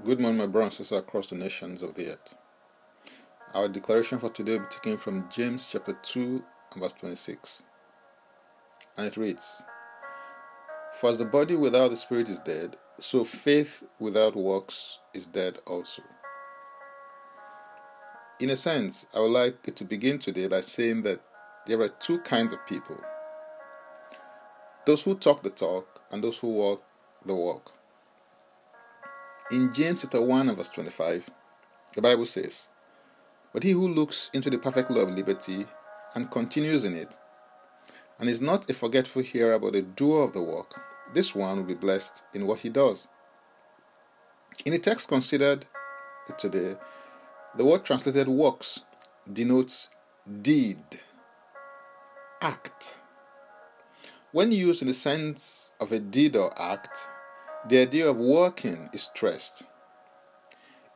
Good morning, my brothers and sisters across the nations of the earth. Our declaration for today will be taken from James chapter 2 and verse 26. And it reads For as the body without the spirit is dead, so faith without works is dead also. In a sense, I would like to begin today by saying that there are two kinds of people those who talk the talk and those who walk the walk. In James chapter 1 and verse 25, the Bible says, But he who looks into the perfect law of liberty and continues in it, and is not a forgetful hearer but a doer of the work, this one will be blessed in what he does. In the text considered today, the word translated works denotes deed, act. When used in the sense of a deed or act, the idea of working is stressed.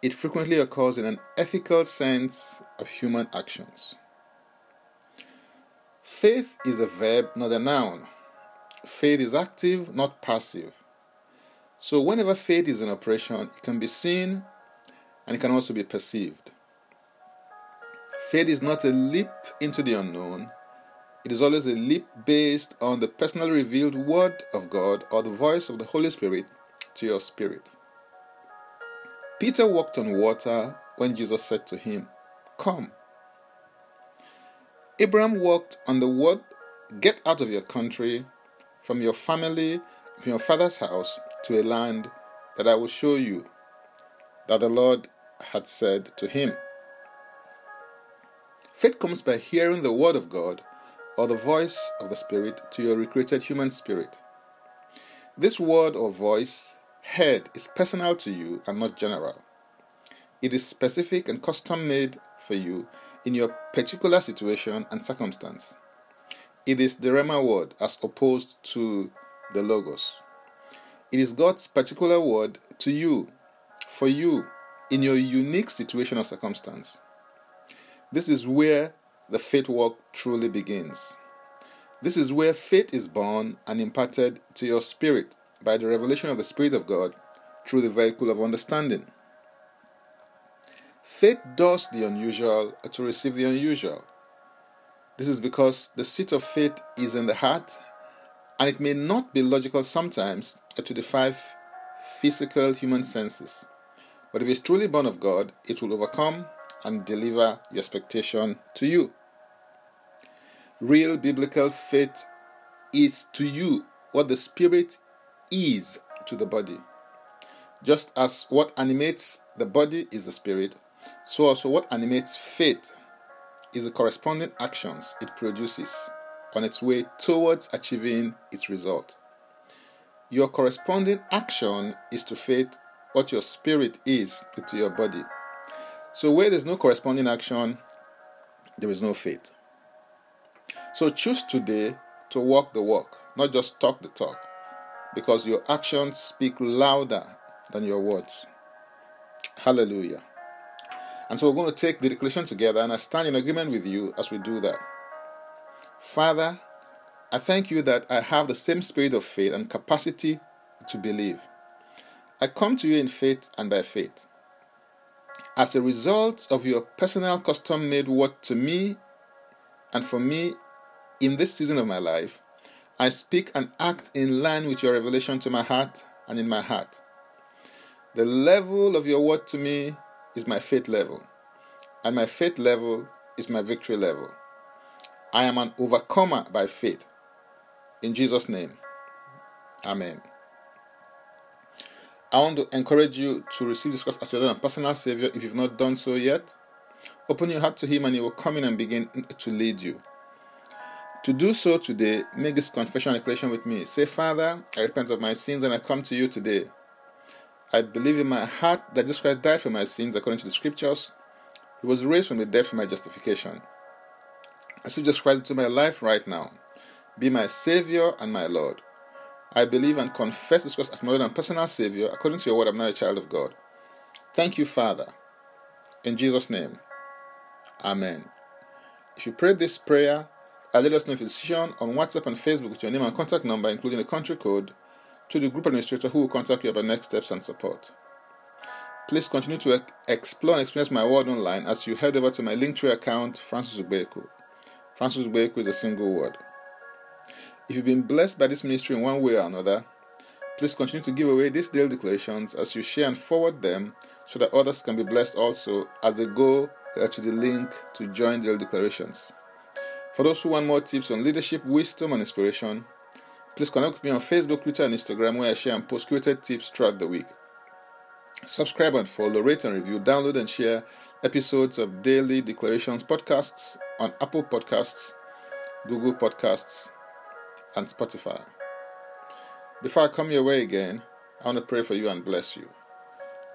It frequently occurs in an ethical sense of human actions. Faith is a verb, not a noun. Faith is active, not passive. So, whenever faith is in operation, it can be seen and it can also be perceived. Faith is not a leap into the unknown, it is always a leap based on the personally revealed Word of God or the voice of the Holy Spirit to your spirit. Peter walked on water when Jesus said to him, Come. Abraham walked on the word, Get out of your country, from your family, from your father's house, to a land that I will show you, that the Lord had said to him. Faith comes by hearing the word of God or the voice of the Spirit to your recreated human spirit. This word or voice head is personal to you and not general. It is specific and custom made for you in your particular situation and circumstance. It is the Rhema word as opposed to the Logos. It is God's particular word to you, for you, in your unique situation or circumstance. This is where the faith walk truly begins. This is where faith is born and imparted to your spirit by the revelation of the Spirit of God through the vehicle of understanding. Faith does the unusual to receive the unusual. This is because the seat of faith is in the heart, and it may not be logical sometimes to the five physical human senses. But if it's truly born of God, it will overcome and deliver your expectation to you. Real biblical faith is to you what the Spirit is to the body. Just as what animates the body is the spirit, so also what animates faith is the corresponding actions it produces on its way towards achieving its result. Your corresponding action is to faith what your spirit is to your body. So, where there's no corresponding action, there is no faith. So, choose today to walk the walk, not just talk the talk because your actions speak louder than your words. Hallelujah. And so we're going to take the declaration together, and I stand in agreement with you as we do that. Father, I thank you that I have the same spirit of faith and capacity to believe. I come to you in faith and by faith. As a result of your personal custom made word to me and for me in this season of my life, I speak and act in line with your revelation to my heart and in my heart. The level of your word to me is my faith level, and my faith level is my victory level. I am an overcomer by faith. In Jesus' name, Amen. I want to encourage you to receive this Christ as your personal Savior if you've not done so yet. Open your heart to Him and He will come in and begin to lead you. To do so today, make this confession and declaration with me. Say, Father, I repent of my sins and I come to you today. I believe in my heart that Jesus Christ died for my sins according to the scriptures. He was raised from the dead for my justification. I receive Jesus Christ into my life right now. Be my Savior and my Lord. I believe and confess this Christ as my Lord and personal Savior. According to your word, I'm now a child of God. Thank you, Father. In Jesus' name. Amen. If you prayed this prayer, uh, let us know if it's Sean on WhatsApp and Facebook with your name and contact number, including the country code, to the group administrator who will contact you about next steps and support. Please continue to explore and experience my word online as you head over to my Linktree account, Francis Ubeku. Francis Ubeku is a single word. If you've been blessed by this ministry in one way or another, please continue to give away these daily declarations as you share and forward them so that others can be blessed also as they go to the link to join daily declarations. For those who want more tips on leadership, wisdom, and inspiration, please connect with me on Facebook, Twitter, and Instagram where I share and post created tips throughout the week. Subscribe and follow, rate and review, download and share episodes of Daily Declarations podcasts on Apple Podcasts, Google Podcasts, and Spotify. Before I come your way again, I want to pray for you and bless you.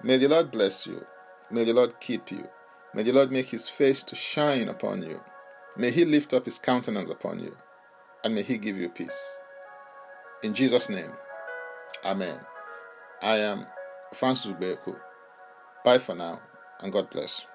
May the Lord bless you. May the Lord keep you. May the Lord make his face to shine upon you. May he lift up his countenance upon you. And may he give you peace. In Jesus' name, Amen. I am Francis Ubeku. Bye for now, and God bless.